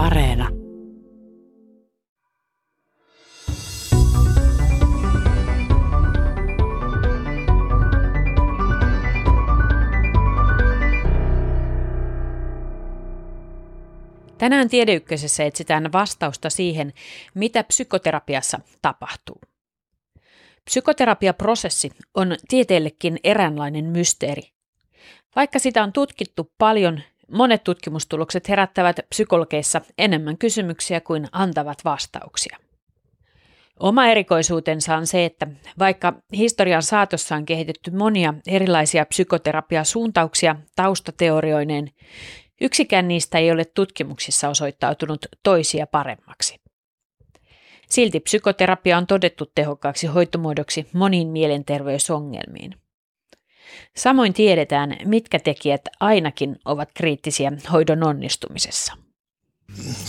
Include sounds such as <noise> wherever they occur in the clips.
Areena. Tänään Tiedeykkösessä etsitään vastausta siihen, mitä psykoterapiassa tapahtuu. Psykoterapiaprosessi on tieteellekin eräänlainen mysteeri. Vaikka sitä on tutkittu paljon, monet tutkimustulokset herättävät psykologeissa enemmän kysymyksiä kuin antavat vastauksia. Oma erikoisuutensa on se, että vaikka historian saatossa on kehitetty monia erilaisia psykoterapiasuuntauksia taustateorioineen, yksikään niistä ei ole tutkimuksissa osoittautunut toisia paremmaksi. Silti psykoterapia on todettu tehokkaaksi hoitomuodoksi moniin mielenterveysongelmiin. Samoin tiedetään, mitkä tekijät ainakin ovat kriittisiä hoidon onnistumisessa.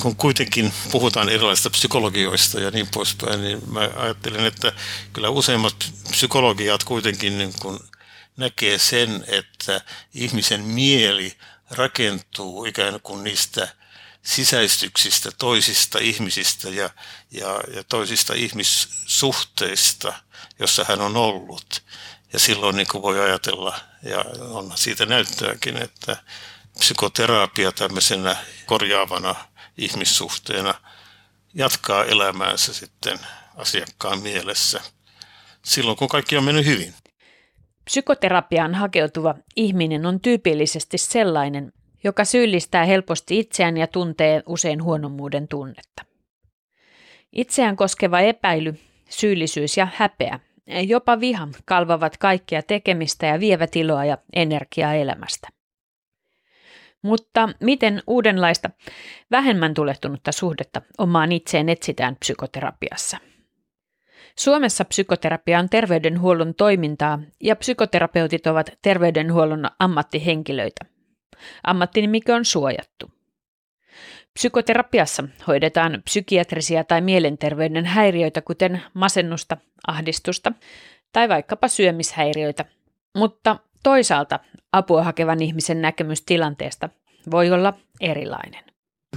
Kun kuitenkin puhutaan erilaisista psykologioista ja niin poispäin, niin mä ajattelen, että kyllä useimmat psykologiat kuitenkin niin kuin näkee sen, että ihmisen mieli rakentuu ikään kuin niistä sisäistyksistä toisista ihmisistä ja, ja, ja toisista ihmissuhteista, jossa hän on ollut. Ja silloin niin kuin voi ajatella, ja on siitä näyttöäkin, että psykoterapia tämmöisenä korjaavana ihmissuhteena jatkaa elämäänsä sitten asiakkaan mielessä silloin, kun kaikki on mennyt hyvin. Psykoterapiaan hakeutuva ihminen on tyypillisesti sellainen, joka syyllistää helposti itseään ja tuntee usein huonommuuden tunnetta. Itseään koskeva epäily, syyllisyys ja häpeä, jopa viha kalvavat kaikkea tekemistä ja vievät iloa ja energiaa elämästä. Mutta miten uudenlaista, vähemmän tulehtunutta suhdetta omaan itseen etsitään psykoterapiassa? Suomessa psykoterapia on terveydenhuollon toimintaa ja psykoterapeutit ovat terveydenhuollon ammattihenkilöitä. Ammattinimikö on suojattu. Psykoterapiassa hoidetaan psykiatrisia tai mielenterveyden häiriöitä, kuten masennusta, ahdistusta tai vaikkapa syömishäiriöitä, mutta toisaalta apua hakevan ihmisen näkemys tilanteesta voi olla erilainen.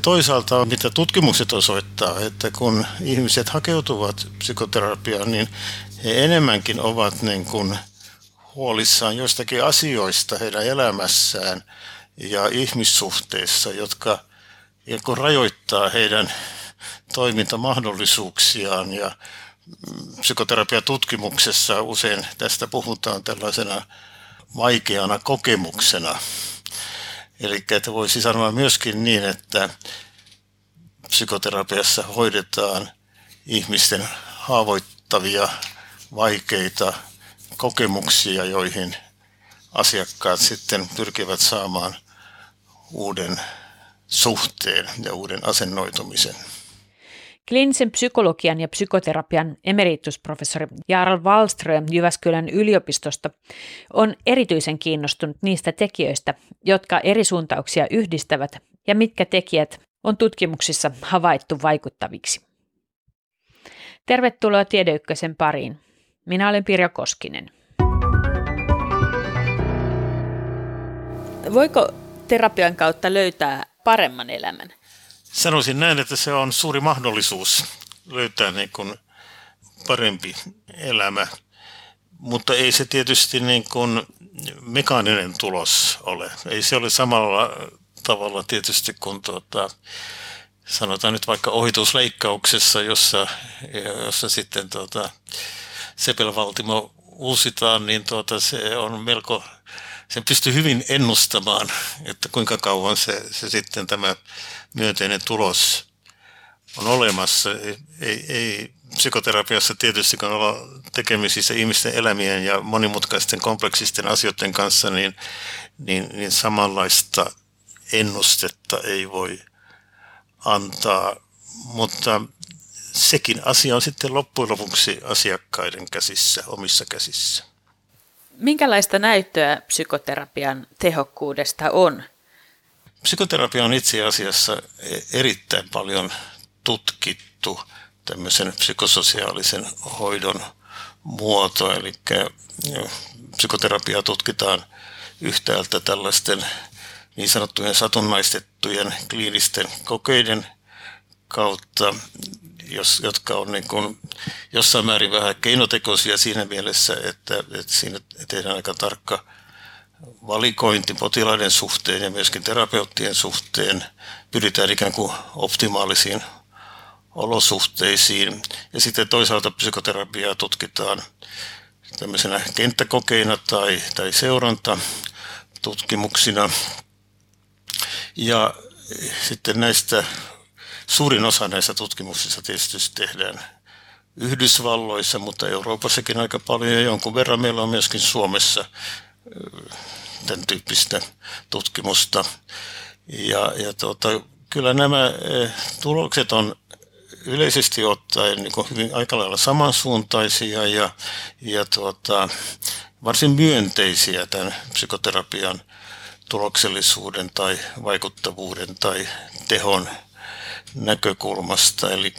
Toisaalta mitä tutkimukset osoittaa, että kun ihmiset hakeutuvat psykoterapiaan, niin he enemmänkin ovat niin kuin huolissaan joistakin asioista heidän elämässään ja ihmissuhteissa, jotka kun rajoittaa heidän toimintamahdollisuuksiaan ja psykoterapiatutkimuksessa usein tästä puhutaan tällaisena vaikeana kokemuksena. Eli että voisi sanoa myöskin niin, että psykoterapiassa hoidetaan ihmisten haavoittavia, vaikeita kokemuksia, joihin asiakkaat sitten pyrkivät saamaan uuden suhteen ja uuden asennoitumisen. Kliinisen psykologian ja psykoterapian emeritusprofessori Jarl Wallström Jyväskylän yliopistosta on erityisen kiinnostunut niistä tekijöistä, jotka eri suuntauksia yhdistävät ja mitkä tekijät on tutkimuksissa havaittu vaikuttaviksi. Tervetuloa Tiedeykkösen pariin. Minä olen Pirjo Koskinen. Voiko terapian kautta löytää paremman elämän? Sanoisin näin, että se on suuri mahdollisuus löytää niin kuin parempi elämä, mutta ei se tietysti niin kuin mekaaninen tulos ole. Ei se ole samalla tavalla tietysti kuin tuota, sanotaan nyt vaikka ohitusleikkauksessa, jossa, jossa sitten tuota, sepelvaltimo uusitaan, niin tuota, se on melko sen pystyy hyvin ennustamaan, että kuinka kauan se, se sitten tämä myönteinen tulos on olemassa. Ei, ei, psykoterapiassa tietysti, kun ollaan tekemisissä ihmisten elämien ja monimutkaisten kompleksisten asioiden kanssa, niin, niin, niin samanlaista ennustetta ei voi antaa, mutta sekin asia on sitten loppujen lopuksi asiakkaiden käsissä, omissa käsissä. Minkälaista näyttöä psykoterapian tehokkuudesta on? Psykoterapia on itse asiassa erittäin paljon tutkittu tämmöisen psykososiaalisen hoidon muoto, eli psykoterapiaa tutkitaan yhtäältä tällaisten niin sanottujen satunnaistettujen kliinisten kokeiden kautta, jos, jotka on niin kuin jossain määrin vähän keinotekoisia siinä mielessä, että, että siinä tehdään aika tarkka valikointi potilaiden suhteen ja myöskin terapeuttien suhteen. Pyritään ikään kuin optimaalisiin olosuhteisiin. Ja sitten toisaalta psykoterapiaa tutkitaan tämmöisenä kenttäkokeina tai, tai seuranta tutkimuksina. Ja sitten näistä, suurin osa näistä tutkimuksista tietysti tehdään Yhdysvalloissa, mutta Euroopassakin aika paljon ja jonkun verran meillä on myöskin Suomessa tämän tyyppistä tutkimusta. Ja, ja tuota, kyllä nämä tulokset on yleisesti ottaen niin kuin hyvin aika lailla samansuuntaisia ja, ja tuota, varsin myönteisiä tämän psykoterapian tuloksellisuuden tai vaikuttavuuden tai tehon näkökulmasta. Eli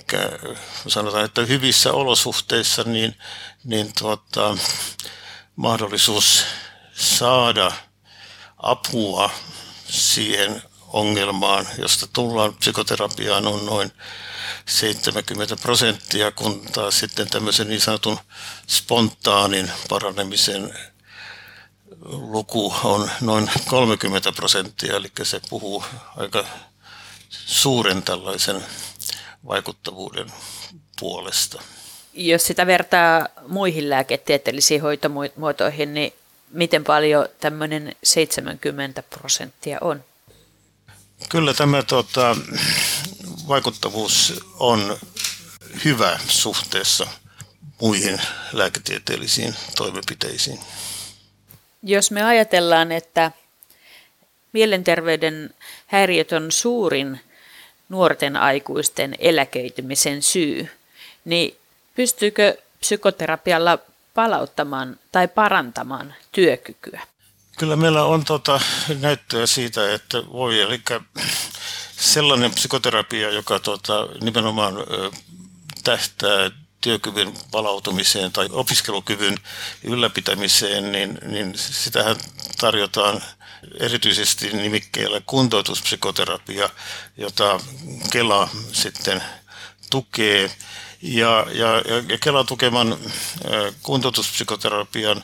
sanotaan, että hyvissä olosuhteissa niin, niin tuota, mahdollisuus saada apua siihen ongelmaan, josta tullaan psykoterapiaan, on noin 70 prosenttia, kun taas sitten tämmöisen niin sanotun spontaanin paranemisen luku on noin 30 prosenttia, eli se puhuu aika suuren tällaisen vaikuttavuuden puolesta. Jos sitä vertaa muihin lääketieteellisiin hoitomuotoihin, niin miten paljon tämmöinen 70 prosenttia on? Kyllä tämä tota, vaikuttavuus on hyvä suhteessa muihin lääketieteellisiin toimenpiteisiin. Jos me ajatellaan, että mielenterveyden häiriöt on suurin nuorten aikuisten eläköitymisen syy, niin pystyykö psykoterapialla palauttamaan tai parantamaan työkykyä? Kyllä meillä on tota näyttöä siitä, että voi, eli sellainen psykoterapia, joka tota, nimenomaan tähtää työkyvyn palautumiseen tai opiskelukyvyn ylläpitämiseen, niin, niin sitähän tarjotaan erityisesti nimikkeellä kuntoutuspsykoterapia, jota Kela sitten tukee. Ja, ja, ja Kelan tukeman kuntoutuspsykoterapian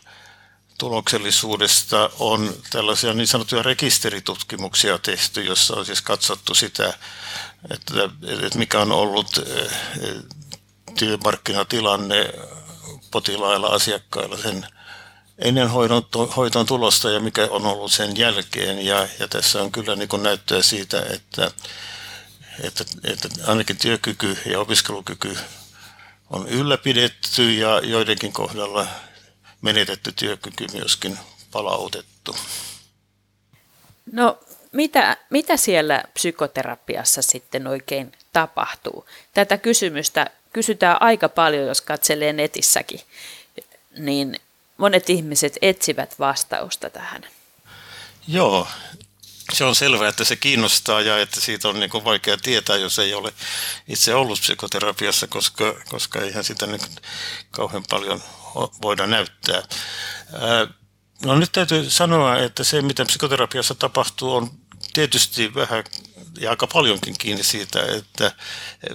tuloksellisuudesta on tällaisia niin sanottuja rekisteritutkimuksia tehty, jossa on siis katsottu sitä, että, että mikä on ollut työmarkkinatilanne potilailla, asiakkailla sen ennen hoidon, hoitoon tulosta ja mikä on ollut sen jälkeen. Ja, ja tässä on kyllä niin näyttöä siitä, että, että, että ainakin työkyky ja opiskelukyky on ylläpidetty ja joidenkin kohdalla menetetty työkyky myöskin palautettu. No mitä, mitä siellä psykoterapiassa sitten oikein tapahtuu? Tätä kysymystä kysytään aika paljon, jos katselee netissäkin, niin monet ihmiset etsivät vastausta tähän. Joo, se on selvää, että se kiinnostaa ja että siitä on niin vaikea tietää, jos ei ole itse ollut psykoterapiassa, koska, koska eihän sitä nyt kauhean paljon voida näyttää. No nyt täytyy sanoa, että se mitä psykoterapiassa tapahtuu on tietysti vähän ja aika paljonkin kiinni siitä, että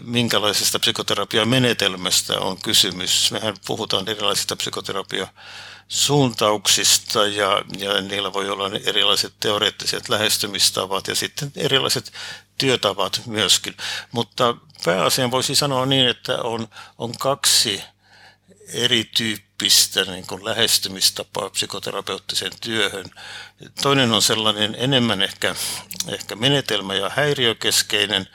minkälaisesta psykoterapiamenetelmästä on kysymys. Mehän puhutaan erilaisista psykoterapiasuuntauksista ja, ja niillä voi olla erilaiset teoreettiset lähestymistavat ja sitten erilaiset työtavat myöskin. Mutta pääasian voisi sanoa niin, että on, on kaksi erityyppistä niin kuin lähestymistapaa psykoterapeuttiseen työhön. Toinen on sellainen enemmän ehkä, ehkä menetelmä- ja häiriökeskeinen,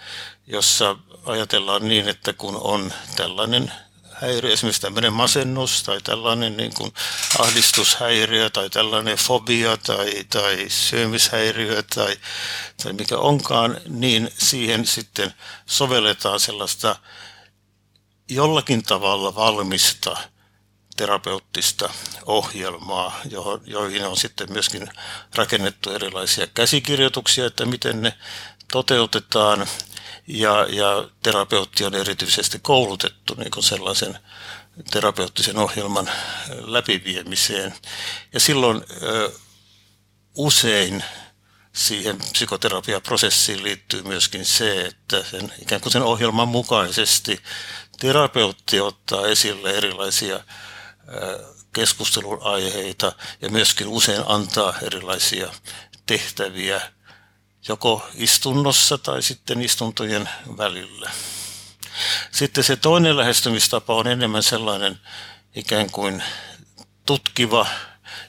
jossa ajatellaan niin, että kun on tällainen häiriö, esimerkiksi tämmöinen masennus tai tällainen niin kuin ahdistushäiriö tai tällainen fobia tai, tai syömishäiriö tai, tai mikä onkaan, niin siihen sitten sovelletaan sellaista jollakin tavalla valmista terapeuttista ohjelmaa, joihin on sitten myöskin rakennettu erilaisia käsikirjoituksia, että miten ne toteutetaan. Ja, ja terapeutti on erityisesti koulutettu niin kuin sellaisen terapeuttisen ohjelman läpiviemiseen. Ja silloin ö, usein siihen psykoterapiaprosessiin liittyy myöskin se, että sen, ikään kuin sen ohjelman mukaisesti terapeutti ottaa esille erilaisia keskustelun aiheita ja myöskin usein antaa erilaisia tehtäviä joko istunnossa tai sitten istuntojen välillä. Sitten se toinen lähestymistapa on enemmän sellainen ikään kuin tutkiva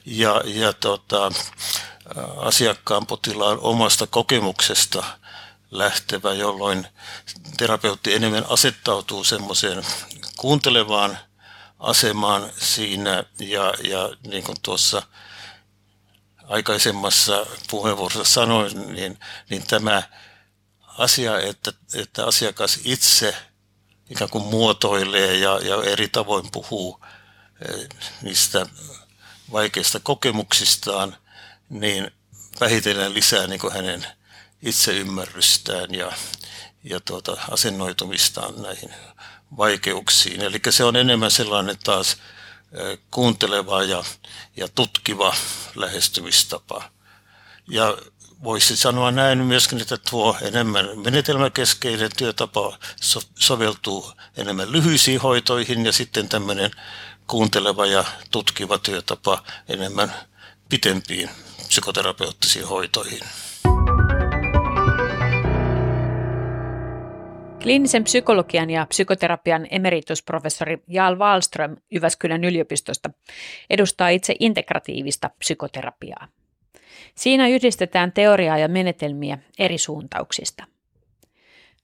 ja, ja tota, asiakkaan potilaan omasta kokemuksesta lähtevä, jolloin terapeutti enemmän asettautuu semmoiseen kuuntelevaan asemaan siinä ja, ja niin kuin tuossa aikaisemmassa puheenvuorossa sanoin, niin, niin tämä asia, että, että asiakas itse ikään kuin muotoilee ja, ja eri tavoin puhuu eh, niistä vaikeista kokemuksistaan, niin vähitellen lisää niin hänen itseymmärrystään ja, ja tuota, asennoitumistaan näihin vaikeuksiin. Eli se on enemmän sellainen taas kuunteleva ja, ja tutkiva lähestymistapa. Ja voisi sanoa näin myöskin, että tuo enemmän menetelmäkeskeinen työtapa so- soveltuu enemmän lyhyisiin hoitoihin ja sitten tämmöinen kuunteleva ja tutkiva työtapa enemmän pitempiin psykoterapeuttisiin hoitoihin. Kliinisen psykologian ja psykoterapian emeritusprofessori Jaal Wallström Jyväskylän yliopistosta edustaa itse integratiivista psykoterapiaa. Siinä yhdistetään teoriaa ja menetelmiä eri suuntauksista.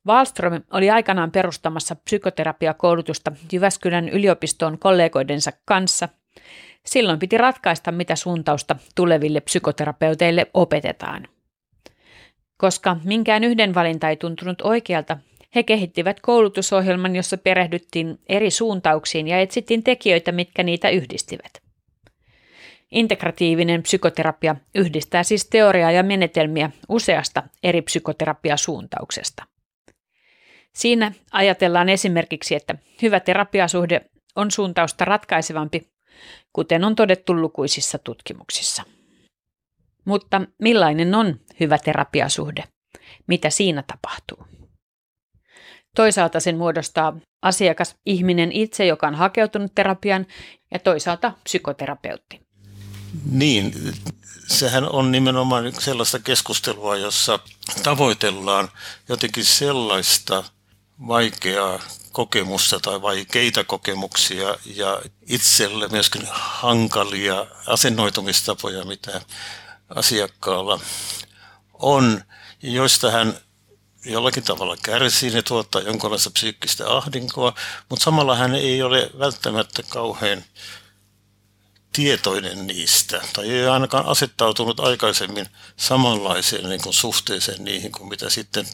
Wallström oli aikanaan perustamassa psykoterapiakoulutusta Jyväskylän yliopiston kollegoidensa kanssa. Silloin piti ratkaista, mitä suuntausta tuleville psykoterapeuteille opetetaan. Koska minkään yhden valinta ei tuntunut oikealta, he kehittivät koulutusohjelman, jossa perehdyttiin eri suuntauksiin ja etsittiin tekijöitä, mitkä niitä yhdistivät. Integratiivinen psykoterapia yhdistää siis teoriaa ja menetelmiä useasta eri psykoterapiasuuntauksesta. Siinä ajatellaan esimerkiksi, että hyvä terapiasuhde on suuntausta ratkaisevampi, kuten on todettu lukuisissa tutkimuksissa. Mutta millainen on hyvä terapiasuhde? Mitä siinä tapahtuu? Toisaalta sen muodostaa asiakas ihminen itse, joka on hakeutunut terapian, ja toisaalta psykoterapeutti. Niin, sehän on nimenomaan sellaista keskustelua, jossa tavoitellaan jotenkin sellaista vaikeaa kokemusta tai vaikeita kokemuksia ja itselle myöskin hankalia asennoitumistapoja, mitä asiakkaalla on, joista hän jollakin tavalla kärsii, ne tuottaa jonkinlaista psyykkistä ahdinkoa, mutta samalla hän ei ole välttämättä kauhean tietoinen niistä, tai ei ainakaan asettautunut aikaisemmin samanlaiseen niin kuin suhteeseen niihin kuin mitä sitten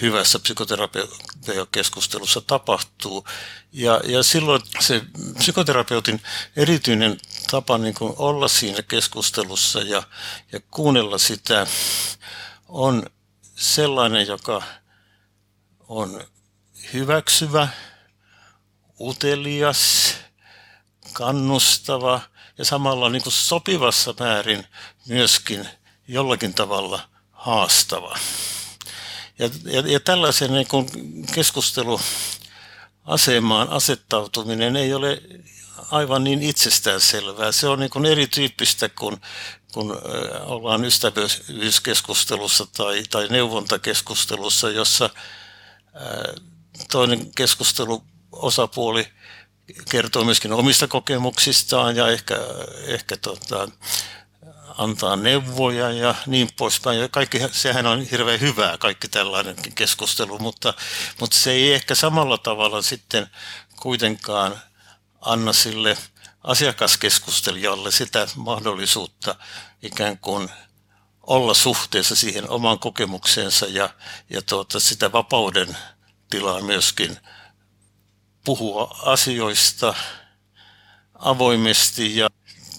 hyvässä psykoterapiakeskustelussa tapahtuu. Ja, ja silloin se psykoterapeutin erityinen tapa niin kuin olla siinä keskustelussa ja, ja kuunnella sitä on sellainen, joka on hyväksyvä, utelias, kannustava ja samalla niin kuin sopivassa määrin myöskin jollakin tavalla haastava. Ja, ja, ja tällaisen niin kuin keskusteluasemaan asettautuminen ei ole aivan niin itsestään selvää. Se on niin kuin erityyppistä kuin kun ollaan ystävyyskeskustelussa tai, tai neuvontakeskustelussa, jossa toinen keskusteluosapuoli kertoo myöskin omista kokemuksistaan ja ehkä, ehkä tota, antaa neuvoja ja niin poispäin. Ja kaikki, sehän on hirveän hyvää, kaikki tällainen keskustelu, mutta, mutta se ei ehkä samalla tavalla sitten kuitenkaan anna sille asiakaskeskustelijalle sitä mahdollisuutta ikään kuin olla suhteessa siihen omaan kokemukseensa ja, ja tuota, sitä vapauden tilaa myöskin puhua asioista avoimesti ja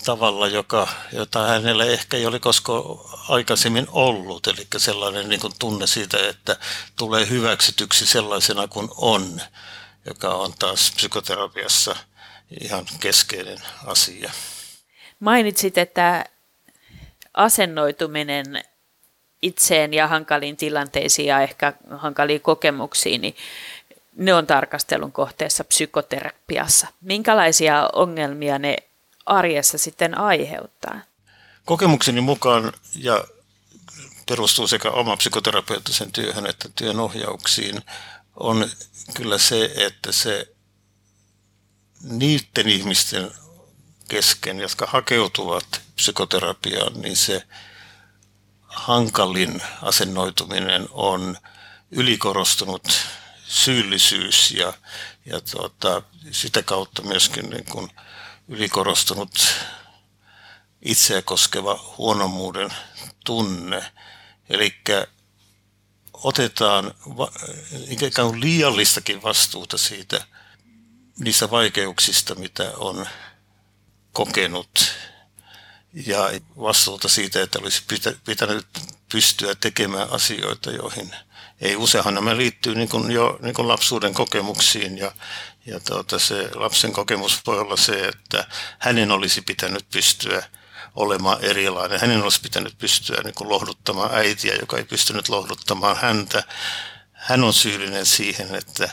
tavalla, joka, jota hänellä ehkä ei ole koskaan aikaisemmin ollut. Eli sellainen niin kuin tunne siitä, että tulee hyväksytyksi sellaisena kuin on, joka on taas psykoterapiassa – ihan keskeinen asia. Mainitsit, että asennoituminen itseen ja hankaliin tilanteisiin ja ehkä hankaliin kokemuksiin, niin ne on tarkastelun kohteessa psykoterapiassa. Minkälaisia ongelmia ne arjessa sitten aiheuttaa? Kokemukseni mukaan ja perustuu sekä oma psykoterapeuttisen työhön että työnohjauksiin, on kyllä se, että se niiden ihmisten kesken, jotka hakeutuvat psykoterapiaan, niin se hankalin asennoituminen on ylikorostunut syyllisyys ja, ja tuota, sitä kautta myöskin niin kuin ylikorostunut itseä koskeva huonommuuden tunne. Eli otetaan ikään kuin liiallistakin vastuuta siitä niistä vaikeuksista, mitä on kokenut ja vastuuta siitä, että olisi pitänyt pystyä tekemään asioita, joihin ei useinhan nämä liittyy niin kuin jo niin kuin lapsuuden kokemuksiin ja, ja tuota, se lapsen kokemus voi olla se, että hänen olisi pitänyt pystyä olemaan erilainen. Hänen olisi pitänyt pystyä niin kuin lohduttamaan äitiä, joka ei pystynyt lohduttamaan häntä. Hän on syyllinen siihen, että,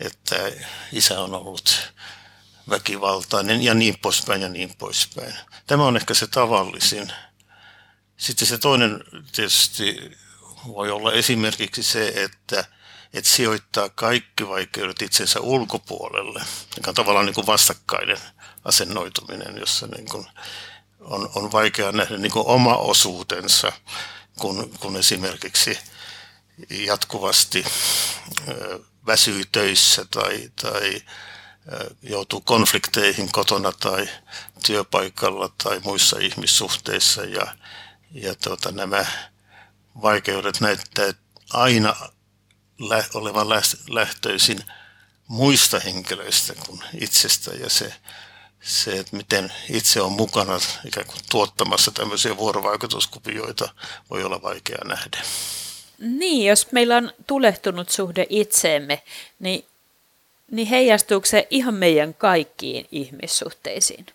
että isä on ollut väkivaltainen ja niin poispäin ja niin poispäin. Tämä on ehkä se tavallisin. Sitten se toinen tietysti voi olla esimerkiksi se, että, että sijoittaa kaikki vaikeudet itsensä ulkopuolelle, mikä on tavallaan niin kuin vastakkainen asennoituminen, jossa niin kuin on, on vaikea nähdä niin kuin oma osuutensa, kun, kun esimerkiksi jatkuvasti väsyy töissä tai, tai joutuu konflikteihin kotona tai työpaikalla tai muissa ihmissuhteissa ja, ja tuota, nämä vaikeudet näyttää aina olevan lähtöisin muista henkilöistä kuin itsestä ja se, se, että miten itse on mukana ikään kuin tuottamassa tämmöisiä vuorovaikutuskuvioita, voi olla vaikea nähdä. Niin, jos meillä on tulehtunut suhde itseemme, niin, niin heijastuuko se ihan meidän kaikkiin ihmissuhteisiin?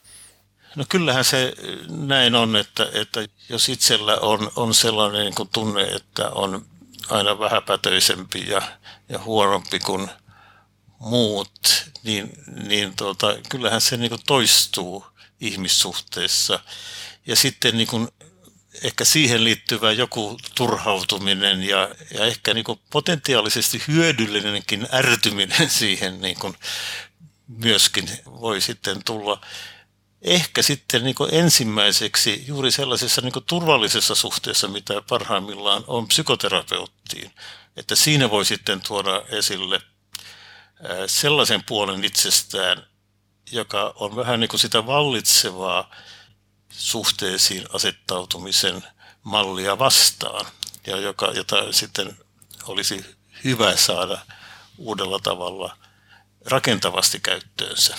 No kyllähän se näin on, että, että jos itsellä on, on sellainen niin kuin tunne, että on aina vähäpätöisempi ja, ja huonompi kuin muut, niin, niin tota, kyllähän se niin kuin toistuu ihmissuhteessa. Ja sitten niin kuin ehkä siihen liittyvä joku turhautuminen ja, ja ehkä niin kuin potentiaalisesti hyödyllinenkin ärtyminen <laughs> siihen niin kuin myöskin voi sitten tulla ehkä sitten niin ensimmäiseksi juuri sellaisessa niin turvallisessa suhteessa, mitä parhaimmillaan on psykoterapeuttiin. Että siinä voi sitten tuoda esille sellaisen puolen itsestään, joka on vähän niin kuin sitä vallitsevaa suhteisiin asettautumisen mallia vastaan, ja joka, jota sitten olisi hyvä saada uudella tavalla rakentavasti käyttöönsä.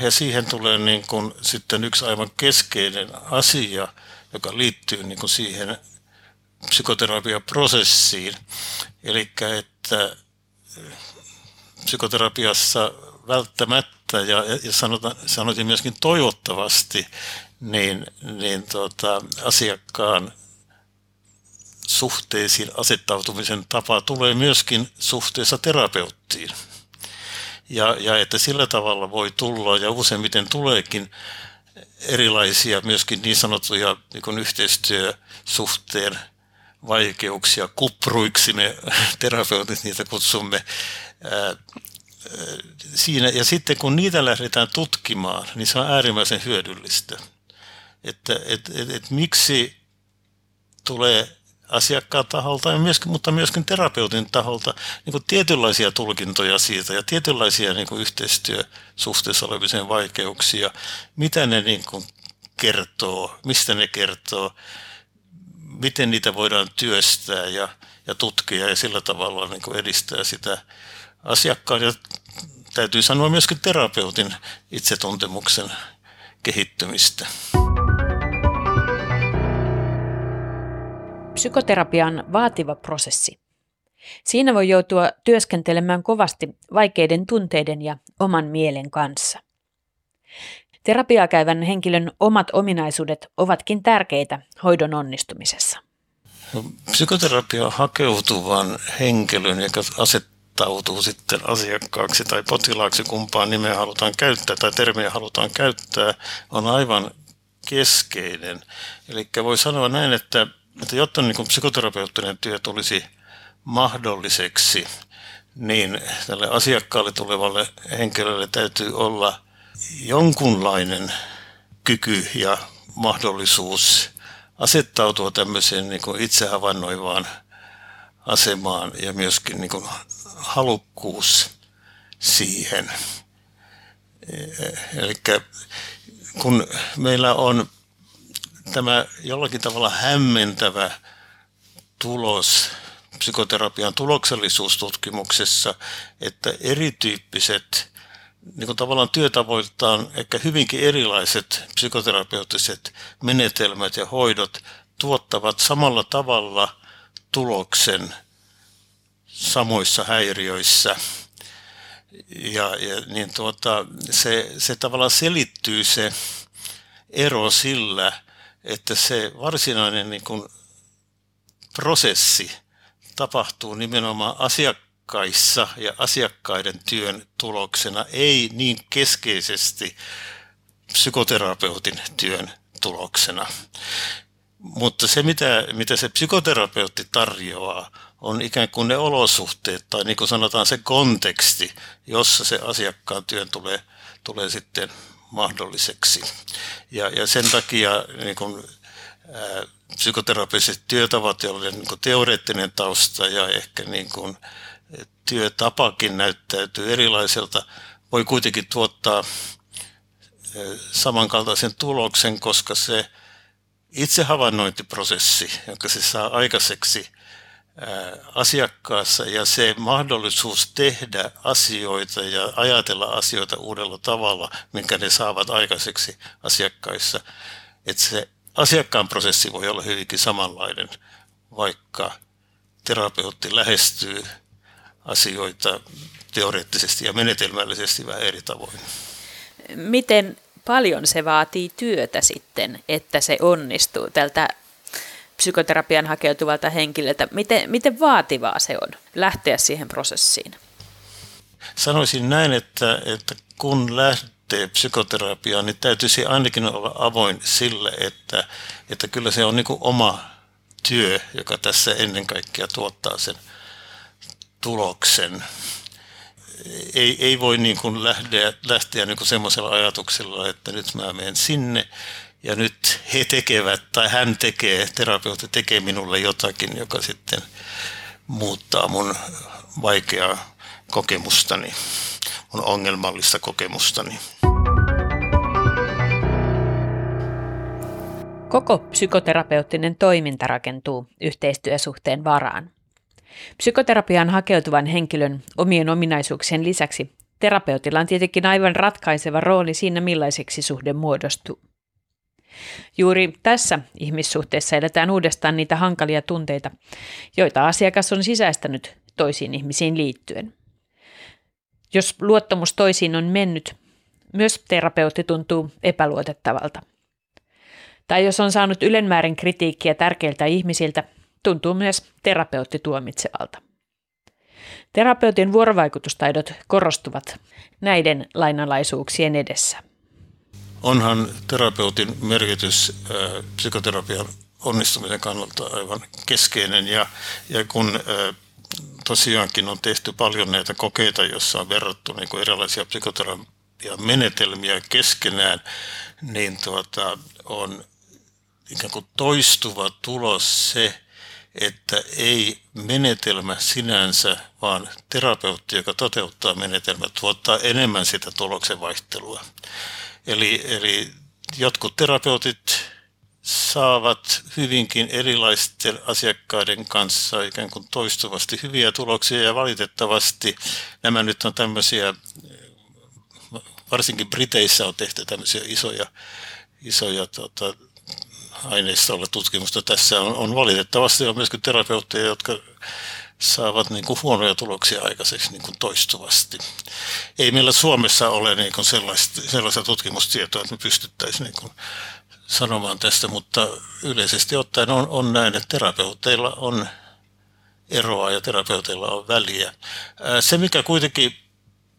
Ja siihen tulee niin kuin sitten yksi aivan keskeinen asia, joka liittyy niin kuin siihen psykoterapiaprosessiin. Eli että psykoterapiassa välttämättä ja, ja sanotaan, sanotin myöskin toivottavasti, niin, niin tuota, asiakkaan suhteisiin asettautumisen tapa tulee myöskin suhteessa terapeuttiin. Ja, ja että sillä tavalla voi tulla ja useimmiten tuleekin erilaisia myöskin niin sanottuja niin yhteistyösuhteen vaikeuksia, kupruiksi me terapeutit niitä kutsumme. Siinä, ja sitten kun niitä lähdetään tutkimaan, niin se on äärimmäisen hyödyllistä. Että et, et, et miksi tulee asiakkaan taholta, ja myöskin, mutta myöskin terapeutin taholta niin kuin tietynlaisia tulkintoja siitä ja tietynlaisia niin kuin yhteistyösuhteessa olevisen vaikeuksia, mitä ne niin kuin kertoo, mistä ne kertoo, miten niitä voidaan työstää ja, ja tutkia ja sillä tavalla niin kuin edistää sitä asiakkaan ja täytyy sanoa myöskin terapeutin itsetuntemuksen kehittymistä. Psykoterapia on vaativa prosessi. Siinä voi joutua työskentelemään kovasti vaikeiden tunteiden ja oman mielen kanssa. Terapiaa käyvän henkilön omat ominaisuudet ovatkin tärkeitä hoidon onnistumisessa. Psykoterapia hakeutuvan henkilön, joka asettautuu sitten asiakkaaksi tai potilaaksi, kumpaan nimeä halutaan käyttää tai termiä halutaan käyttää, on aivan keskeinen. Eli voi sanoa näin, että, että jotta niin psykoterapeuttinen työ tulisi mahdolliseksi, niin tälle asiakkaalle tulevalle henkilölle täytyy olla jonkunlainen kyky ja mahdollisuus asettautua tämmöiseen niin kuin asemaan ja myöskin niin kuin halukkuus siihen. Eli kun meillä on tämä jollakin tavalla hämmentävä tulos psykoterapian tuloksellisuustutkimuksessa, että erityyppiset niin kuin tavallaan työtavoiltaan ehkä hyvinkin erilaiset psykoterapeuttiset menetelmät ja hoidot tuottavat samalla tavalla tuloksen samoissa häiriöissä. Ja, ja niin tuota, se, se tavallaan selittyy se ero sillä, että se varsinainen niin kuin prosessi tapahtuu nimenomaan asiakkaissa ja asiakkaiden työn tuloksena, ei niin keskeisesti psykoterapeutin työn tuloksena. Mutta se, mitä, mitä se psykoterapeutti tarjoaa, on ikään kuin ne olosuhteet tai niin kuin sanotaan se konteksti, jossa se asiakkaan työn tulee, tulee sitten mahdolliseksi. Ja, ja sen takia niin kuin, ää, psykoterapiset työtavat, joilla on niin teoreettinen tausta ja ehkä niin kuin työtapakin näyttäytyy erilaiselta, voi kuitenkin tuottaa samankaltaisen tuloksen, koska se itse havainnointiprosessi, jonka se saa aikaiseksi asiakkaassa ja se mahdollisuus tehdä asioita ja ajatella asioita uudella tavalla, minkä ne saavat aikaiseksi asiakkaissa, että se asiakkaan prosessi voi olla hyvinkin samanlainen, vaikka terapeutti lähestyy asioita teoreettisesti ja menetelmällisesti vähän eri tavoin. Miten paljon se vaatii työtä sitten, että se onnistuu tältä psykoterapian hakeutuvalta henkilöltä? Miten, miten vaativaa se on lähteä siihen prosessiin? Sanoisin näin, että, että kun lähtee psykoterapiaan, niin täytyisi ainakin olla avoin sille, että, että kyllä se on niin oma työ, joka tässä ennen kaikkea tuottaa sen tuloksen. Ei, ei voi niin kuin lähteä, lähteä niin kuin semmoisella ajatuksella, että nyt mä menen sinne ja nyt he tekevät tai hän tekee, terapeutti tekee minulle jotakin, joka sitten muuttaa mun vaikeaa kokemustani, mun ongelmallista kokemustani. Koko psykoterapeuttinen toiminta rakentuu yhteistyösuhteen varaan. Psykoterapiaan hakeutuvan henkilön omien ominaisuuksien lisäksi terapeutilla on tietenkin aivan ratkaiseva rooli siinä, millaiseksi suhde muodostuu. Juuri tässä ihmissuhteessa eletään uudestaan niitä hankalia tunteita, joita asiakas on sisäistänyt toisiin ihmisiin liittyen. Jos luottamus toisiin on mennyt, myös terapeutti tuntuu epäluotettavalta. Tai jos on saanut ylenmäärin kritiikkiä tärkeiltä ihmisiltä, tuntuu myös terapeutti tuomitsevalta. Terapeutin vuorovaikutustaidot korostuvat näiden lainalaisuuksien edessä. Onhan terapeutin merkitys äh, psykoterapian onnistumisen kannalta aivan keskeinen ja, ja kun äh, tosiaankin on tehty paljon näitä kokeita, joissa on verrattu niin kuin erilaisia psykoterapian menetelmiä keskenään, niin tuota, on ikään kuin toistuva tulos se, että ei menetelmä sinänsä, vaan terapeutti, joka toteuttaa menetelmät, tuottaa enemmän sitä tuloksen vaihtelua. Eli, eli jotkut terapeutit saavat hyvinkin erilaisten asiakkaiden kanssa ikään kuin toistuvasti hyviä tuloksia ja valitettavasti nämä nyt on tämmöisiä, varsinkin Briteissä on tehty tämmöisiä isoja, isoja tota, aineistolla tutkimusta. Tässä on, on valitettavasti on myöskin terapeutteja, jotka saavat niin kuin huonoja tuloksia aikaiseksi niin kuin toistuvasti. Ei meillä Suomessa ole niin kuin sellaista, sellaista tutkimustietoa, että me pystyttäisiin niin kuin sanomaan tästä, mutta yleisesti ottaen on, on näin, että terapeuteilla on eroa ja terapeuteilla on väliä. Se, mikä kuitenkin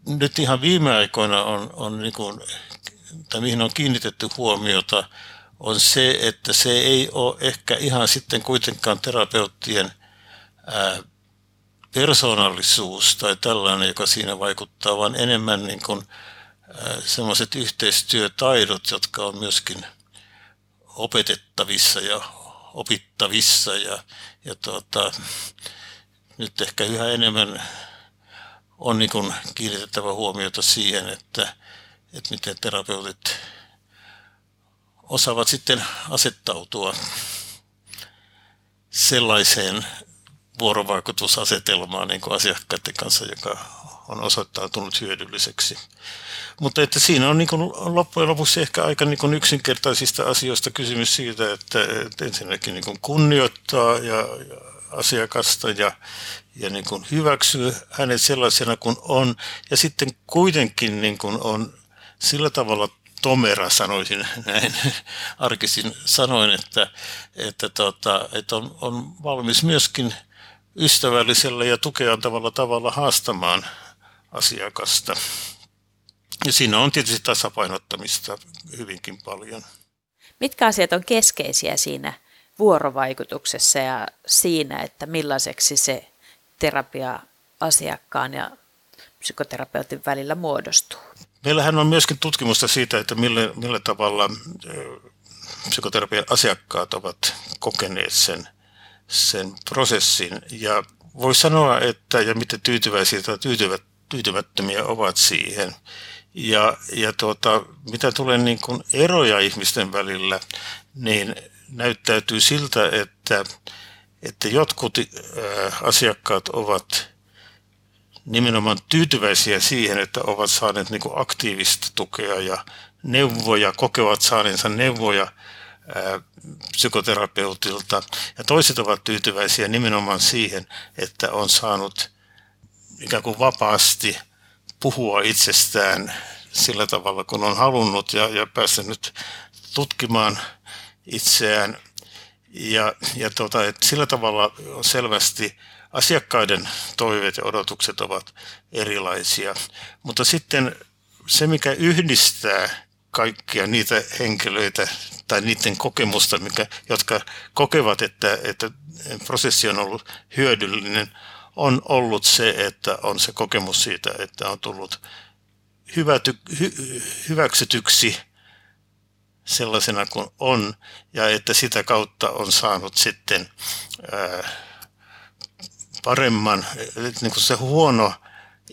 nyt ihan viime aikoina on, on niin kuin, tai mihin on kiinnitetty huomiota, on se, että se ei ole ehkä ihan sitten kuitenkaan terapeuttien persoonallisuus tai tällainen, joka siinä vaikuttaa, vaan enemmän niin kuin, semmoiset yhteistyötaidot, jotka on myöskin opetettavissa ja opittavissa ja, ja tuota, nyt ehkä yhä enemmän on niin kuin kiinnitettävä huomiota siihen, että, että miten terapeutit osaavat sitten asettautua sellaiseen vuorovaikutusasetelmaan niin kuin asiakkaiden kanssa, joka on osoittautunut hyödylliseksi. Mutta että siinä on niin kuin loppujen lopuksi ehkä aika niin kuin yksinkertaisista asioista kysymys siitä, että, että ensinnäkin niin kuin kunnioittaa ja, ja asiakasta ja, ja niin kuin hyväksyy hänet sellaisena kuin on. Ja sitten kuitenkin niin kuin on sillä tavalla tomera, sanoisin näin arkisin sanoin, että, että, tota, että on, on valmis myöskin ystävällisellä ja tukeantavalla tavalla haastamaan asiakasta. Ja siinä on tietysti tasapainottamista hyvinkin paljon. Mitkä asiat on keskeisiä siinä vuorovaikutuksessa ja siinä, että millaiseksi se terapia asiakkaan ja psykoterapeutin välillä muodostuu? Meillähän on myöskin tutkimusta siitä, että millä, millä tavalla psykoterapian asiakkaat ovat kokeneet sen, sen prosessin. Ja voi sanoa, että ja miten tyytyväisiä tai tyytyvät, tyytymättömiä ovat siihen. Ja, ja tuota, mitä tulee niin kuin eroja ihmisten välillä, niin näyttäytyy siltä, että, että jotkut äh, asiakkaat ovat nimenomaan tyytyväisiä siihen, että ovat saaneet niin kuin aktiivista tukea ja neuvoja, kokevat saaneensa neuvoja psykoterapeutilta. Ja toiset ovat tyytyväisiä nimenomaan siihen, että on saanut ikään kuin vapaasti puhua itsestään sillä tavalla, kun on halunnut ja, ja päässyt tutkimaan itseään. Ja, ja tota, että sillä tavalla on selvästi asiakkaiden toiveet ja odotukset ovat erilaisia. Mutta sitten se, mikä yhdistää kaikkia niitä henkilöitä tai niiden kokemusta, mikä, jotka kokevat, että, että prosessi on ollut hyödyllinen, on ollut se, että on se kokemus siitä, että on tullut hyväty, hy, hyväksytyksi sellaisena kuin on, ja että sitä kautta on saanut sitten ää, paremman, niin kuin se huono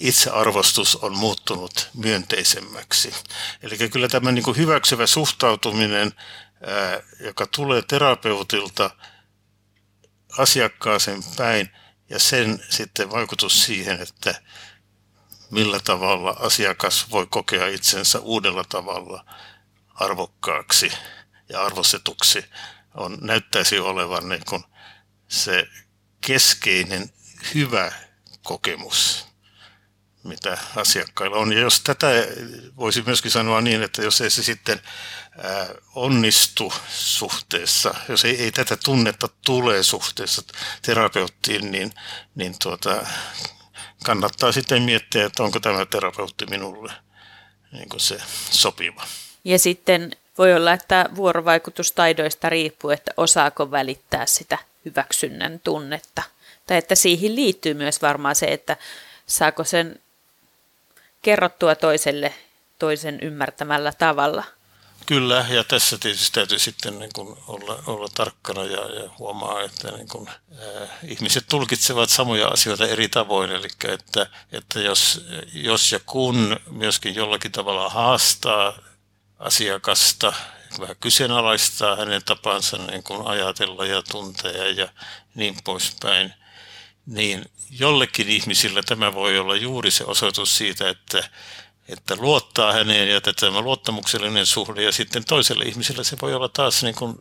itsearvostus on muuttunut myönteisemmäksi. Eli kyllä tämä niin hyväksyvä suhtautuminen, joka tulee terapeutilta asiakkaaseen päin, ja sen sitten vaikutus siihen, että millä tavalla asiakas voi kokea itsensä uudella tavalla arvokkaaksi ja arvostetuksi, on, näyttäisi olevan niin kuin se keskeinen hyvä kokemus, mitä asiakkailla on. Ja jos tätä voisi myöskin sanoa niin, että jos ei se sitten onnistu suhteessa, jos ei, ei tätä tunnetta tule suhteessa terapeuttiin, niin, niin tuota, kannattaa sitten miettiä, että onko tämä terapeutti minulle niin se sopiva. Ja sitten voi olla, että vuorovaikutustaidoista riippuu, että osaako välittää sitä hyväksynnän tunnetta. Tai että siihen liittyy myös varmaan se, että saako sen kerrottua toiselle toisen ymmärtämällä tavalla – Kyllä, ja tässä tietysti täytyy sitten niin kuin olla, olla tarkkana ja, ja huomaa, että niin kuin, äh, ihmiset tulkitsevat samoja asioita eri tavoin. Eli että, että jos, jos ja kun myöskin jollakin tavalla haastaa asiakasta, vähän kyseenalaistaa hänen tapansa niin kuin ajatella ja tuntea ja niin poispäin, niin jollekin ihmisillä tämä voi olla juuri se osoitus siitä, että että luottaa häneen ja tämä luottamuksellinen suhde ja sitten toiselle ihmiselle se voi olla taas niin kuin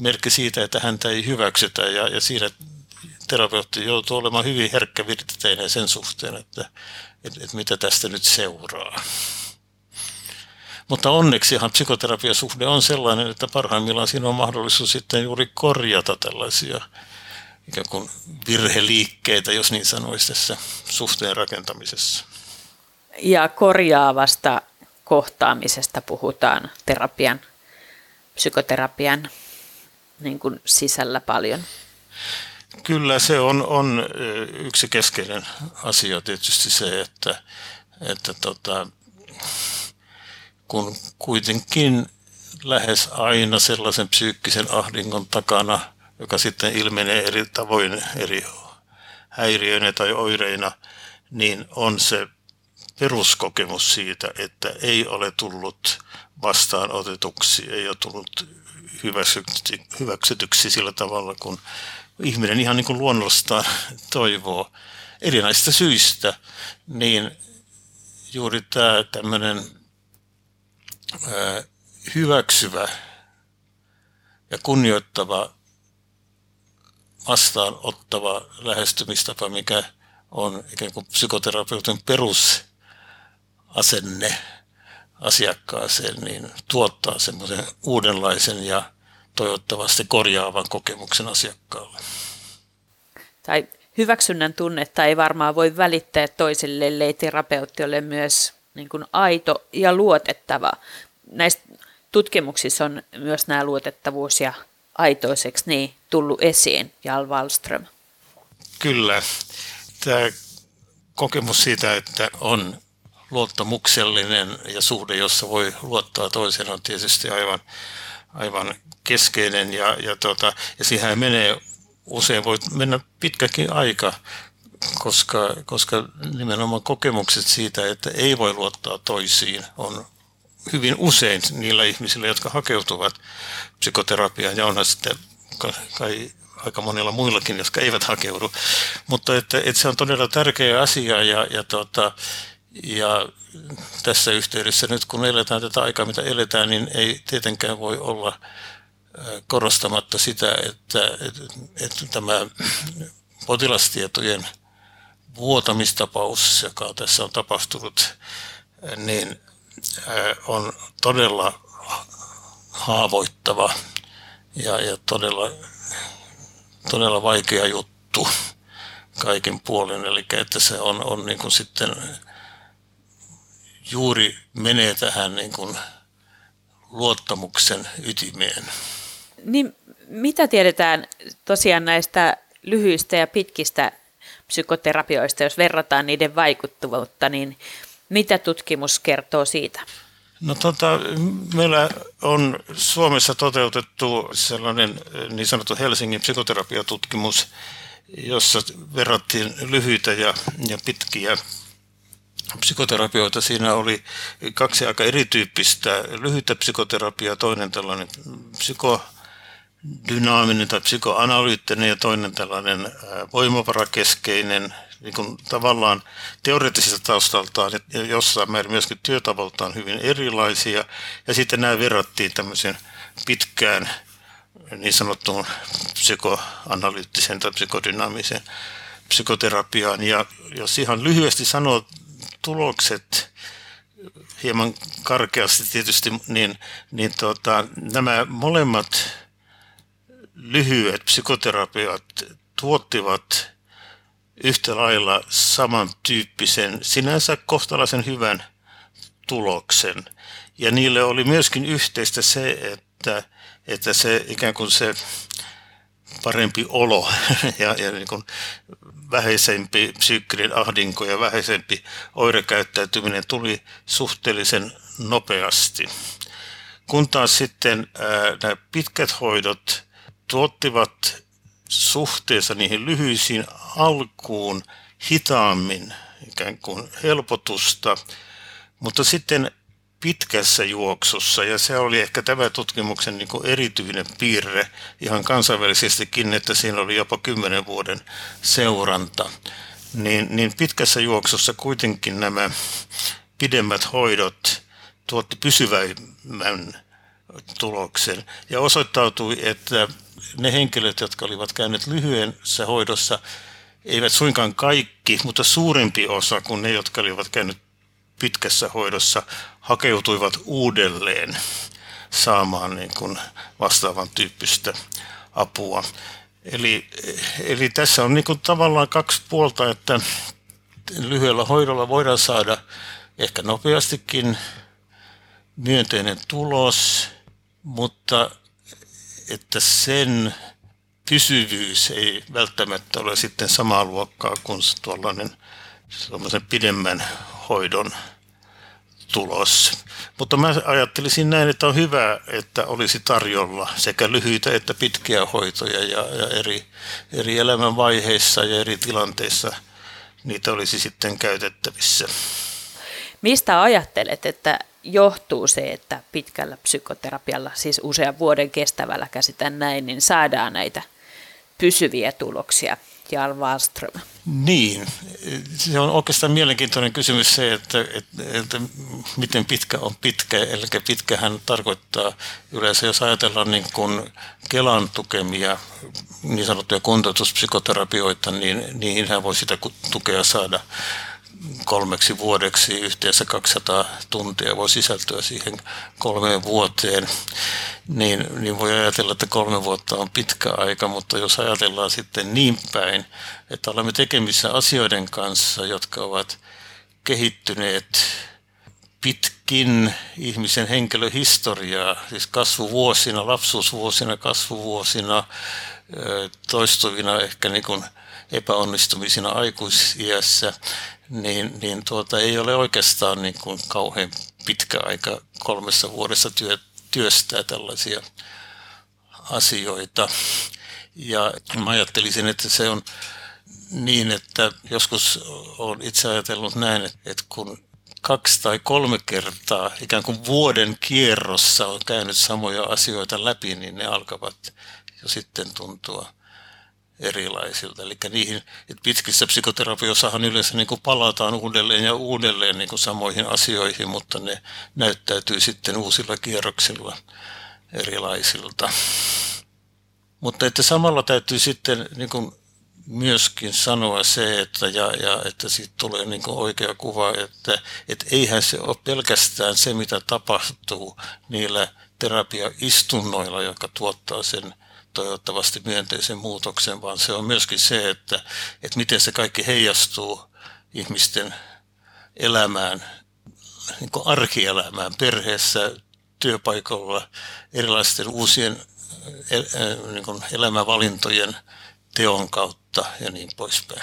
merkki siitä, että häntä ei hyväksytä ja, ja siinä terapeutti joutuu olemaan hyvin herkkävirteinen sen suhteen, että, että, että mitä tästä nyt seuraa. Mutta onneksi ihan psykoterapiasuhde on sellainen, että parhaimmillaan siinä on mahdollisuus sitten juuri korjata tällaisia ikään kuin virheliikkeitä, jos niin sanoisi tässä suhteen rakentamisessa. Ja korjaavasta kohtaamisesta puhutaan terapian, psykoterapian niin kuin sisällä paljon. Kyllä se on, on yksi keskeinen asia tietysti se, että, että tota, kun kuitenkin lähes aina sellaisen psyykkisen ahdingon takana, joka sitten ilmenee eri tavoin eri häiriöinä tai oireina, niin on se peruskokemus siitä, että ei ole tullut vastaanotetuksi, ei ole tullut hyväksytyksi, hyväksytyksi sillä tavalla, kun ihminen ihan niin kuin luonnostaan toivoo erinäisistä syistä, niin juuri tämä tämmöinen hyväksyvä ja kunnioittava vastaanottava lähestymistapa, mikä on ikään kuin psykoterapeutin perusasenne asiakkaaseen, niin tuottaa semmoisen uudenlaisen ja toivottavasti korjaavan kokemuksen asiakkaalle. Tai hyväksynnän tunnetta ei varmaan voi välittää toisille, ellei ole myös niin kuin aito ja luotettava. Näistä tutkimuksissa on myös nämä luotettavuus ja aitoiseksi niin tullut esiin, Jal Wallström. Kyllä. Tämä kokemus siitä, että on luottamuksellinen ja suhde, jossa voi luottaa toiseen, on tietysti aivan, aivan keskeinen ja, ja, tota, ja siihen menee usein voi mennä pitkäkin aika, koska, koska nimenomaan kokemukset siitä, että ei voi luottaa toisiin, on hyvin usein niillä ihmisillä, jotka hakeutuvat psykoterapiaan, ja onhan sitten kai aika monilla muillakin, jotka eivät hakeudu. Mutta että, että se on todella tärkeä asia, ja, ja, tota, ja tässä yhteydessä nyt kun eletään tätä aikaa, mitä eletään, niin ei tietenkään voi olla korostamatta sitä, että, että, että tämä potilastietojen vuotamistapaus, joka tässä on tapahtunut, niin on todella haavoittava ja, ja todella, todella vaikea juttu kaiken puolin. Eli että se on, on niin kuin sitten juuri menee tähän niin kuin luottamuksen ytimeen. Niin mitä tiedetään tosiaan näistä lyhyistä ja pitkistä psykoterapioista, jos verrataan niiden vaikuttavuutta, niin mitä tutkimus kertoo siitä? No tota, meillä on Suomessa toteutettu sellainen niin sanottu Helsingin psykoterapiatutkimus, jossa verrattiin lyhyitä ja, ja pitkiä psykoterapioita. Siinä oli kaksi aika erityyppistä lyhyttä psykoterapiaa, toinen tällainen psyko dynaaminen tai psykoanalyyttinen ja toinen tällainen voimavarakeskeinen, niin kuin tavallaan teoreettisesta taustaltaan ja jossain määrin myöskin työtavaltaan hyvin erilaisia. Ja sitten nämä verrattiin tämmöisen pitkään niin sanottuun psykoanalyyttiseen tai psykodynaamiseen psykoterapiaan. Ja jos ihan lyhyesti sanoo tulokset, hieman karkeasti tietysti, niin, niin tota, nämä molemmat lyhyet psykoterapiat tuottivat yhtä lailla samantyyppisen, sinänsä kohtalaisen hyvän tuloksen. Ja niille oli myöskin yhteistä se, että, että se ikään kuin se parempi olo <laughs> ja, ja niin kuin vähäisempi psyykkinen ahdinko ja vähäisempi oirekäyttäytyminen tuli suhteellisen nopeasti. Kun taas sitten ää, nämä pitkät hoidot tuottivat suhteessa niihin lyhyisiin alkuun hitaammin ikään kuin helpotusta, mutta sitten pitkässä juoksussa, ja se oli ehkä tämä tutkimuksen niin kuin erityinen piirre ihan kansainvälisestikin, että siinä oli jopa kymmenen vuoden seuranta, niin, niin pitkässä juoksussa kuitenkin nämä pidemmät hoidot tuotti pysyvämmän tuloksen. Ja osoittautui, että ne henkilöt, jotka olivat käyneet lyhyessä hoidossa, eivät suinkaan kaikki, mutta suurempi osa kuin ne, jotka olivat käyneet pitkässä hoidossa, hakeutuivat uudelleen saamaan niin kuin vastaavan tyyppistä apua. Eli, eli tässä on niin kuin tavallaan kaksi puolta, että lyhyellä hoidolla voidaan saada ehkä nopeastikin myönteinen tulos, mutta että sen pysyvyys ei välttämättä ole sitten samaa luokkaa kuin tuollainen pidemmän hoidon tulos. Mutta mä ajattelisin näin, että on hyvä, että olisi tarjolla sekä lyhyitä että pitkiä hoitoja ja, ja eri, eri elämänvaiheissa ja eri tilanteissa niitä olisi sitten käytettävissä. Mistä ajattelet, että johtuu se, että pitkällä psykoterapialla, siis usean vuoden kestävällä käsitän näin, niin saadaan näitä pysyviä tuloksia? Jarl Wallström. Niin, se on oikeastaan mielenkiintoinen kysymys se, että, että, että miten pitkä on pitkä. Eli pitkähän tarkoittaa yleensä, jos ajatellaan niin kuin Kelan tukemia niin sanottuja kuntoutuspsykoterapioita, niin niihinhän voi sitä tukea saada kolmeksi vuodeksi yhteensä 200 tuntia voi sisältyä siihen kolmeen vuoteen, niin, niin voi ajatella, että kolme vuotta on pitkä aika, mutta jos ajatellaan sitten niin päin, että olemme tekemissä asioiden kanssa, jotka ovat kehittyneet pitkin ihmisen henkilöhistoriaa, siis kasvuvuosina, lapsuusvuosina, kasvuvuosina, toistuvina ehkä niin kuin epäonnistumisina aikuisiässä, niin, niin tuota, ei ole oikeastaan niin kuin kauhean pitkä aika kolmessa vuodessa työ, työstää tällaisia asioita. Ja mä ajattelisin, että se on niin, että joskus olen itse ajatellut näin, että kun kaksi tai kolme kertaa ikään kuin vuoden kierrossa on käynyt samoja asioita läpi, niin ne alkavat jo sitten tuntua erilaisilta. Eli niihin, että pitkissä psykoterapiossahan yleensä niin kuin palataan uudelleen ja uudelleen niin kuin samoihin asioihin, mutta ne näyttäytyy sitten uusilla kierroksilla erilaisilta. Mutta että samalla täytyy sitten niin kuin myöskin sanoa se, että, ja, ja, että siitä tulee niin kuin oikea kuva, että, että eihän se ole pelkästään se, mitä tapahtuu niillä terapiaistunnoilla, jotka tuottaa sen toivottavasti myönteisen muutoksen, vaan se on myöskin se, että, että miten se kaikki heijastuu ihmisten elämään, niin kuin arkielämään, perheessä, työpaikalla, erilaisten uusien niin kuin elämänvalintojen teon kautta ja niin poispäin.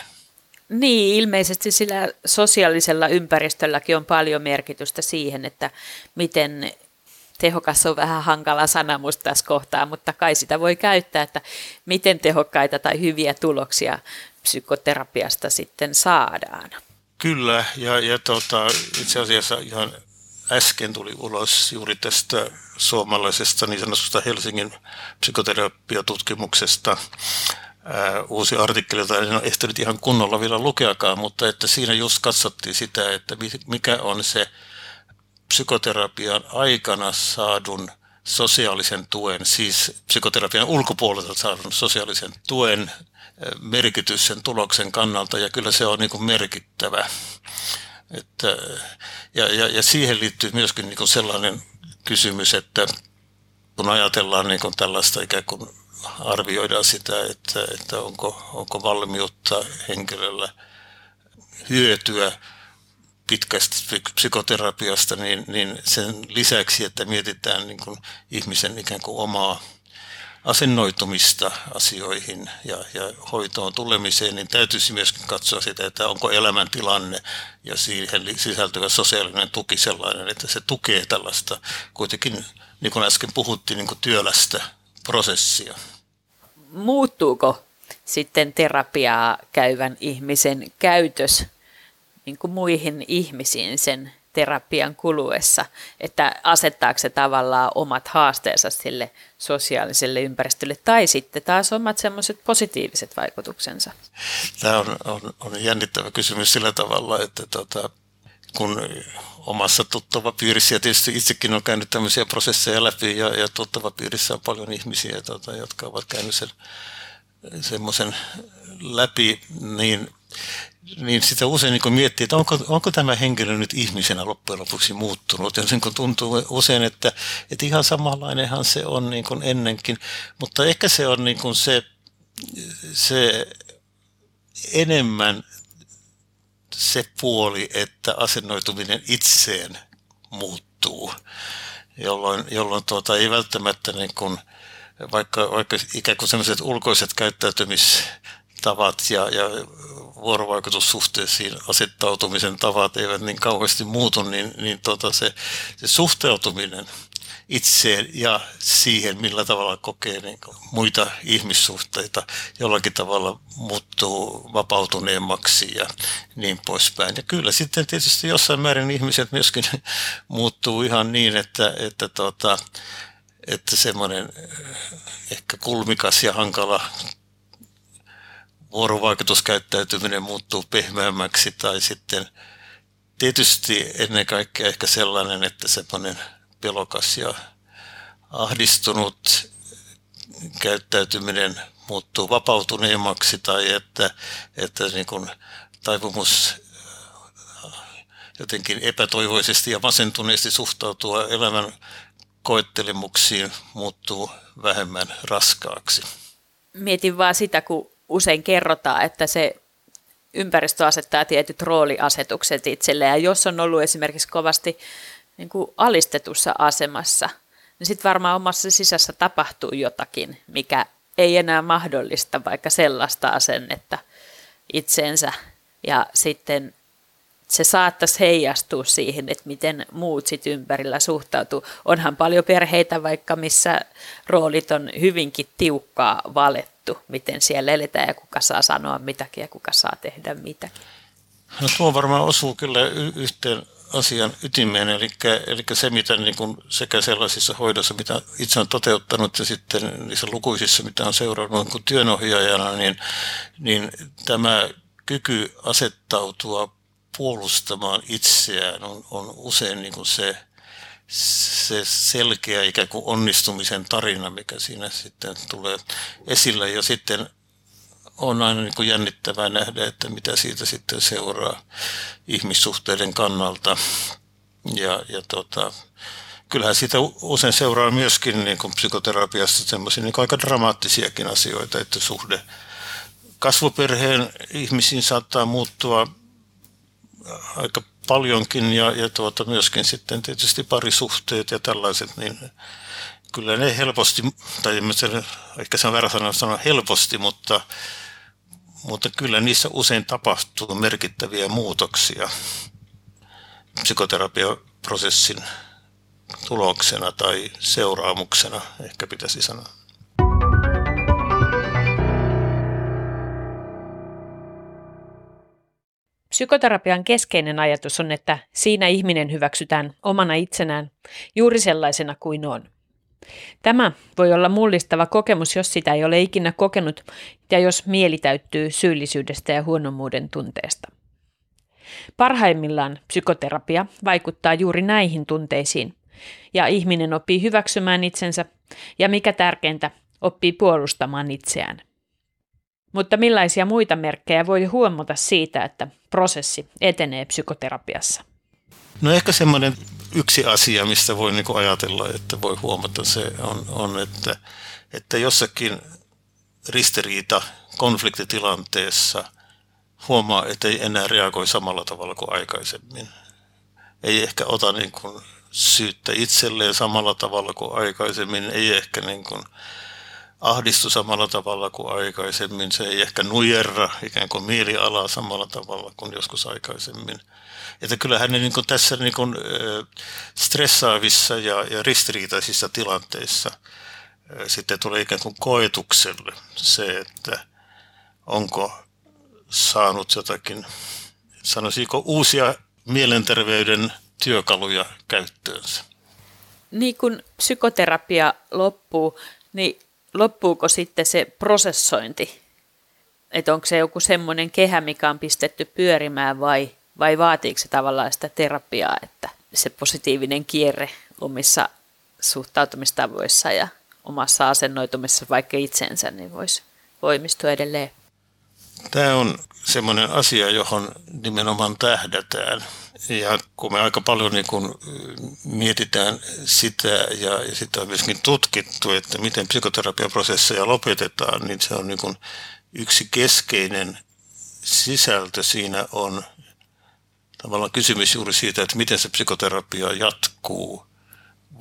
Niin, ilmeisesti sillä sosiaalisella ympäristölläkin on paljon merkitystä siihen, että miten tehokas on vähän hankala sana musta tässä kohtaa, mutta kai sitä voi käyttää, että miten tehokkaita tai hyviä tuloksia psykoterapiasta sitten saadaan. Kyllä, ja, ja tota, itse asiassa ihan äsken tuli ulos juuri tästä suomalaisesta niin sanotusta Helsingin psykoterapiatutkimuksesta ää, uusi artikkeli, jota en ole ehtinyt ihan kunnolla vielä lukeakaan, mutta että siinä just katsottiin sitä, että mikä on se psykoterapian aikana saadun sosiaalisen tuen, siis psykoterapian ulkopuolelta saadun sosiaalisen tuen eh, merkitys sen tuloksen kannalta, ja kyllä se on niin kuin merkittävä. Että, ja, ja, ja siihen liittyy myöskin niin kuin sellainen kysymys, että kun ajatellaan niin kuin tällaista ikään kuin arvioidaan sitä, että, että onko, onko valmiutta henkilöllä hyötyä pitkästä psykoterapiasta, niin, niin sen lisäksi, että mietitään niin kuin ihmisen ikään kuin omaa asennoitumista asioihin ja, ja hoitoon tulemiseen, niin täytyisi myöskin katsoa sitä, että onko elämäntilanne ja siihen sisältyvä sosiaalinen tuki sellainen, että se tukee tällaista kuitenkin, niin kuin äsken puhuttiin, niin kuin työlästä prosessia. Muuttuuko sitten terapiaa käyvän ihmisen käytös niin kuin muihin ihmisiin sen terapian kuluessa, että asettaako se tavallaan omat haasteensa sille sosiaaliselle ympäristölle tai sitten taas omat semmoiset positiiviset vaikutuksensa? Tämä on, on, on jännittävä kysymys sillä tavalla, että tota, kun omassa tuttava piirissä, ja tietysti itsekin on käynyt tämmöisiä prosesseja läpi, ja, ja tuttava piirissä on paljon ihmisiä, tota, jotka ovat käynyt sen semmoisen läpi, niin niin sitä usein niin miettii, että onko, onko tämä henkilö nyt ihmisenä loppujen lopuksi muuttunut. Ja niin tuntuu usein, että, että ihan samanlainenhan se on niin kuin ennenkin, mutta ehkä se on niin kuin se, se enemmän se puoli, että asennoituminen itseen muuttuu, jolloin, jolloin tuota, ei välttämättä niin kuin, vaikka, vaikka ikään kuin sellaiset ulkoiset käyttäytymistavat ja, ja vuorovaikutussuhteisiin asettautumisen tavat eivät niin kauheasti muutu, niin, niin tuota, se, se suhteutuminen – itseen ja siihen, millä tavalla kokee niin muita ihmissuhteita, jollakin tavalla muuttuu vapautuneemmaksi ja niin poispäin. Ja kyllä sitten tietysti jossain määrin ihmiset myöskin <laughs> muuttuu ihan niin, että, että, tota, että semmoinen eh, ehkä kulmikas ja hankala vuorovaikutuskäyttäytyminen muuttuu pehmeämmäksi tai sitten tietysti ennen kaikkea ehkä sellainen, että semmoinen – pelokas ja ahdistunut käyttäytyminen muuttuu vapautuneemmaksi tai että, että niin kuin taipumus jotenkin epätoivoisesti ja masentuneesti suhtautua elämän koettelemuksiin muuttuu vähemmän raskaaksi. Mietin vaan sitä, kun usein kerrotaan, että se ympäristö asettaa tietyt rooliasetukset itselleen. Ja jos on ollut esimerkiksi kovasti niin kuin alistetussa asemassa, niin sitten varmaan omassa sisässä tapahtuu jotakin, mikä ei enää mahdollista vaikka sellaista asennetta itseensä. Ja sitten se saattaisi heijastua siihen, että miten muut sit ympärillä suhtautuu. Onhan paljon perheitä vaikka, missä roolit on hyvinkin tiukkaa valettu, miten siellä eletään ja kuka saa sanoa mitäkin ja kuka saa tehdä mitäkin. No tuo varmaan osuu kyllä yhteen asian ytimeen, eli, eli se, mitä niin kuin sekä sellaisissa hoidossa, mitä itse on toteuttanut ja sitten niissä lukuisissa, mitä on seurannut niin työnohjaajana, niin, niin tämä kyky asettautua puolustamaan itseään on, on usein niin kuin se, se selkeä ikään kuin onnistumisen tarina, mikä siinä sitten tulee esille. Ja sitten on aina niin kuin jännittävää nähdä, että mitä siitä sitten seuraa ihmissuhteiden kannalta. Ja, ja tota, kyllähän siitä usein seuraa myöskin niin kuin psykoterapiassa semmoisia niin aika dramaattisiakin asioita, että suhde kasvuperheen ihmisiin saattaa muuttua aika paljonkin ja, ja tuota, myöskin sitten tietysti parisuhteet ja tällaiset, niin kyllä ne helposti, tai ehkä se on väärä sanoa, sanoa helposti, mutta mutta kyllä niissä usein tapahtuu merkittäviä muutoksia psykoterapiaprosessin tuloksena tai seuraamuksena, ehkä pitäisi sanoa. Psykoterapian keskeinen ajatus on, että siinä ihminen hyväksytään omana itsenään juuri sellaisena kuin on. Tämä voi olla mullistava kokemus, jos sitä ei ole ikinä kokenut ja jos mieli täyttyy syyllisyydestä ja huonommuuden tunteesta. Parhaimmillaan psykoterapia vaikuttaa juuri näihin tunteisiin, ja ihminen oppii hyväksymään itsensä ja mikä tärkeintä, oppii puolustamaan itseään. Mutta millaisia muita merkkejä voi huomata siitä, että prosessi etenee psykoterapiassa? No ehkä semmoinen yksi asia, mistä voi niin ajatella, että voi huomata, se on, on että, että jossakin ristiriita konfliktitilanteessa huomaa, että ei enää reagoi samalla tavalla kuin aikaisemmin. Ei ehkä ota niin kuin syyttä itselleen samalla tavalla kuin aikaisemmin, ei ehkä niin kuin ahdistu samalla tavalla kuin aikaisemmin, se ei ehkä nujerra ikään kuin mielialaa samalla tavalla kuin joskus aikaisemmin. Että kyllähän ne niin kuin tässä niin kuin, stressaavissa ja, ja ristiriitaisissa tilanteissa sitten tulee ikään kuin koetukselle se, että onko saanut jotakin, sanoisiko uusia mielenterveyden työkaluja käyttöönsä. Niin kun psykoterapia loppuu, niin loppuuko sitten se prosessointi? Että onko se joku semmoinen kehä, mikä on pistetty pyörimään vai vai vaatiiko se tavallaan sitä terapiaa, että se positiivinen kierre omissa suhtautumistavoissa ja omassa asennoitumisessa vaikka itsensä, niin voisi voimistua edelleen? Tämä on semmoinen asia, johon nimenomaan tähdätään. Ja kun me aika paljon niin kun mietitään sitä ja, sitä on myöskin tutkittu, että miten psykoterapiaprosesseja lopetetaan, niin se on niin kun yksi keskeinen sisältö siinä on tavallaan kysymys juuri siitä, että miten se psykoterapia jatkuu,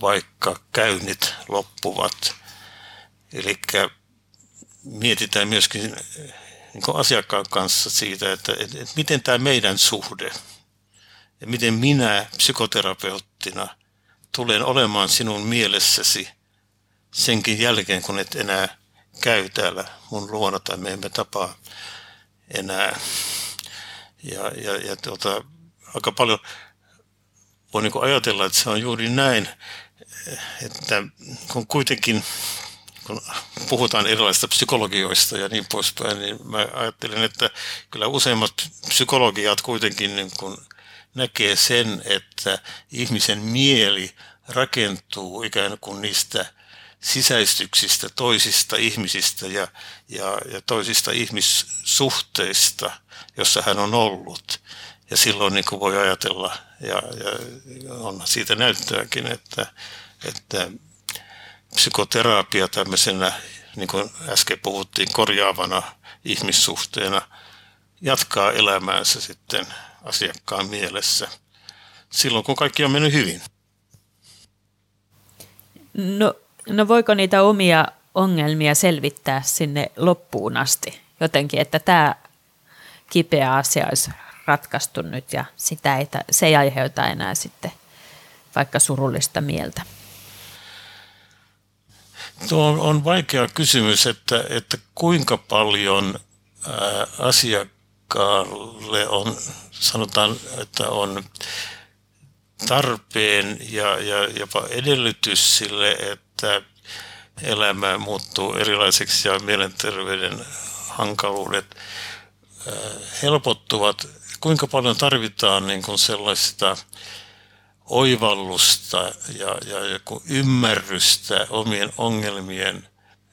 vaikka käynnit loppuvat. Eli mietitään myöskin niin asiakkaan kanssa siitä, että, että, että miten tämä meidän suhde ja miten minä psykoterapeuttina tulen olemaan sinun mielessäsi senkin jälkeen, kun et enää käy täällä mun luona tai me emme tapaa enää. Ja, ja, ja tuota, aika paljon voi niin ajatella, että se on juuri näin, että kun kuitenkin kun puhutaan erilaisista psykologioista ja niin poispäin, niin mä ajattelen, että kyllä useimmat psykologiat kuitenkin niin kuin näkee sen, että ihmisen mieli rakentuu ikään kuin niistä sisäistyksistä toisista ihmisistä ja, ja, ja toisista ihmissuhteista, jossa hän on ollut. Ja silloin niin kuin voi ajatella, ja, ja on siitä näyttöäkin, että, että psykoterapia tämmöisenä, niin kuin äsken puhuttiin, korjaavana ihmissuhteena jatkaa elämäänsä sitten asiakkaan mielessä silloin, kun kaikki on mennyt hyvin. No, no voiko niitä omia ongelmia selvittää sinne loppuun asti jotenkin, että tämä kipeä asia olisi ratkaistu nyt ja sitä ei, se ei aiheuta enää sitten vaikka surullista mieltä? Tuo on, on vaikea kysymys, että, että kuinka paljon ää, asiakkaalle on, sanotaan, että on tarpeen ja, ja jopa edellytys sille, että elämä muuttuu erilaiseksi ja mielenterveyden hankaluudet helpottuvat. Kuinka paljon tarvitaan niin kuin sellaista oivallusta ja, ja joku ymmärrystä omien ongelmien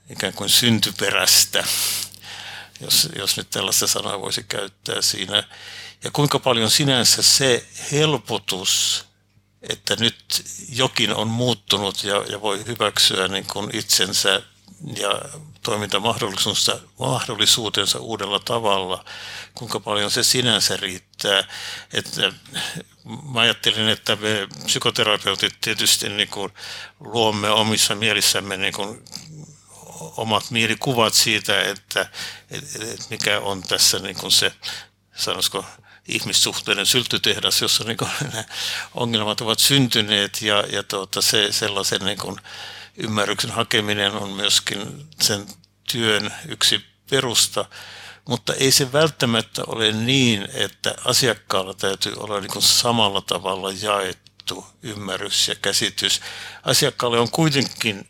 ikään kuin syntyperästä, jos, jos nyt tällaista sanaa voisi käyttää siinä. Ja kuinka paljon sinänsä se helpotus, että nyt jokin on muuttunut ja, ja voi hyväksyä niin kuin itsensä ja toimintamahdollisuutensa uudella tavalla, kuinka paljon se sinänsä riittää. Että mä ajattelin, että me psykoterapeutit tietysti niin kuin luomme omissa mielissämme niin kuin omat mielikuvat siitä, että, että mikä on tässä niin kuin se, sanoisiko, ihmissuhteiden syltytehdas, jossa niin kuin, nämä <laughs> ongelmat ovat syntyneet ja, ja tuota, se sellaisen niin kuin, ymmärryksen hakeminen on myöskin sen työn yksi perusta, mutta ei se välttämättä ole niin, että asiakkaalla täytyy olla niin samalla tavalla jaettu ymmärrys ja käsitys. Asiakkaalle on kuitenkin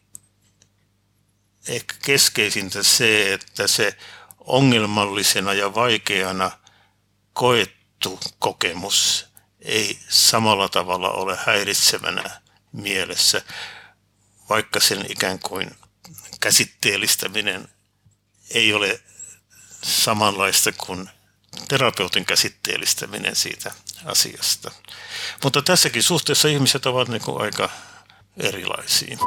ehkä keskeisintä se, että se ongelmallisena ja vaikeana koettu kokemus ei samalla tavalla ole häiritsevänä mielessä, vaikka sen ikään kuin käsitteellistäminen ei ole samanlaista kuin terapeutin käsitteellistäminen siitä asiasta. Mutta tässäkin suhteessa ihmiset ovat niin kuin aika erilaisia.